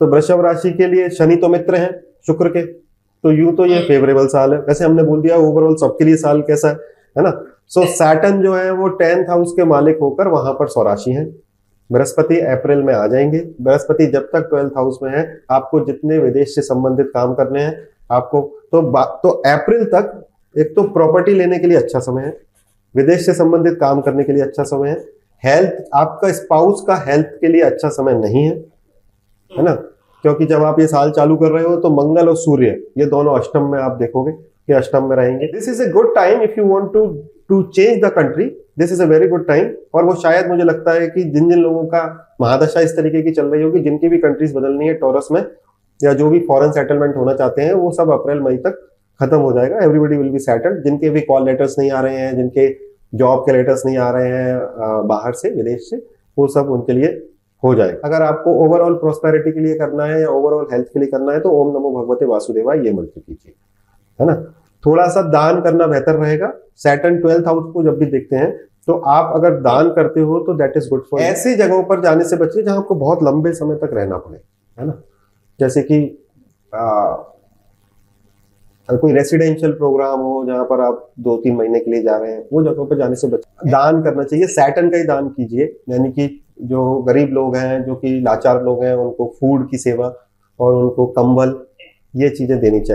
तो वृषभ राशि के लिए शनि तो मित्र हैं शुक्र के। तो यूँ तो ये फेवरेबल साल है। वैसे हमने बोल दिया ओवरऑल सबके लिए साल कैसा है है ना? सो so, सैटन जो है वो टेंथ हाउस के मालिक होकर वहाँ पर स्वराशि है। बृहस्पति अप्रैल में आ जाएँगे। बृहस्पति जब तक ट्वेल्थ हाउस में है आपको जितने विदेश से संबंधित काम करने हैं आपको तो तो अप्रैल तक एक तो प्रॉपर्टी लेने के लिए अच्छा समय है। विदेश से संबंधित काम करने के लिए अच्छा समय है। हेल्थ आपका स्पाउस का हेल्थ के लिए अच्छा समय नहीं है। है ना? क्योंकि जब आप ये साल चालू कर रहे हो तो मंगल और सूर्य, ये दोनों अष्टम में आप देखोगे कि अष्टम में रहेंगे। This is a good time if you want to to change the country this is a very good time और वो शायद मुझे लगता है कि जिन जिन लोगों का महादशा इस तरीके की चल रही होगी, जिनकी भी कंट्रीज़ बदलनी है टोरस में, या जो भी फॉरेन सेटलमेंट होना चाहते हैं, वो सब अप्रैल, मई तक खत्म हो जाएगा। एवरीबडी विल बी सेटल्ड जिनके भी कॉल लेटर्स नहीं आ रहे हैं, जिनके जॉब के लेटर्स नहीं आ रहे हैं बाहर से, विदेश से, वो सब उनके लिए हो जाए अगर आपको ओवरऑल प्रोस्पेरिटी के लिए करना है या ओवरऑल हेल्थ के लिए करना है तो ओम नमो भगवते वासुदेवा ये मंत्र कीजिए। है ना? थोड़ा सा दान करना बेहतर रहेगा। सैटन ट्वेल्थ हाउस को जब भी देखते हैं तो आप अगर दान करते हो तो दैट इज़ गुड फॉर ऐसी जगहों पर जाने से बचिए जहाँ आपको बहुत लंबे समय तक रहना पड़े है ना? जैसे कि आ, कोई रेसिडेंशियल प्रोग्राम हो जहाँ पर आप दो तीन महीने के लिए जा रहे हैं वो जगहों पर जाने से बचिए दान करना चाहिए। सैटन का ही दान कीजिए यानी कि जो गरीब लोग हैं, जो कि लाचार लोग हैं, उनको फ़ूड की सेवा और उनको कंबल, ये चीज़ें देनी चाहिए।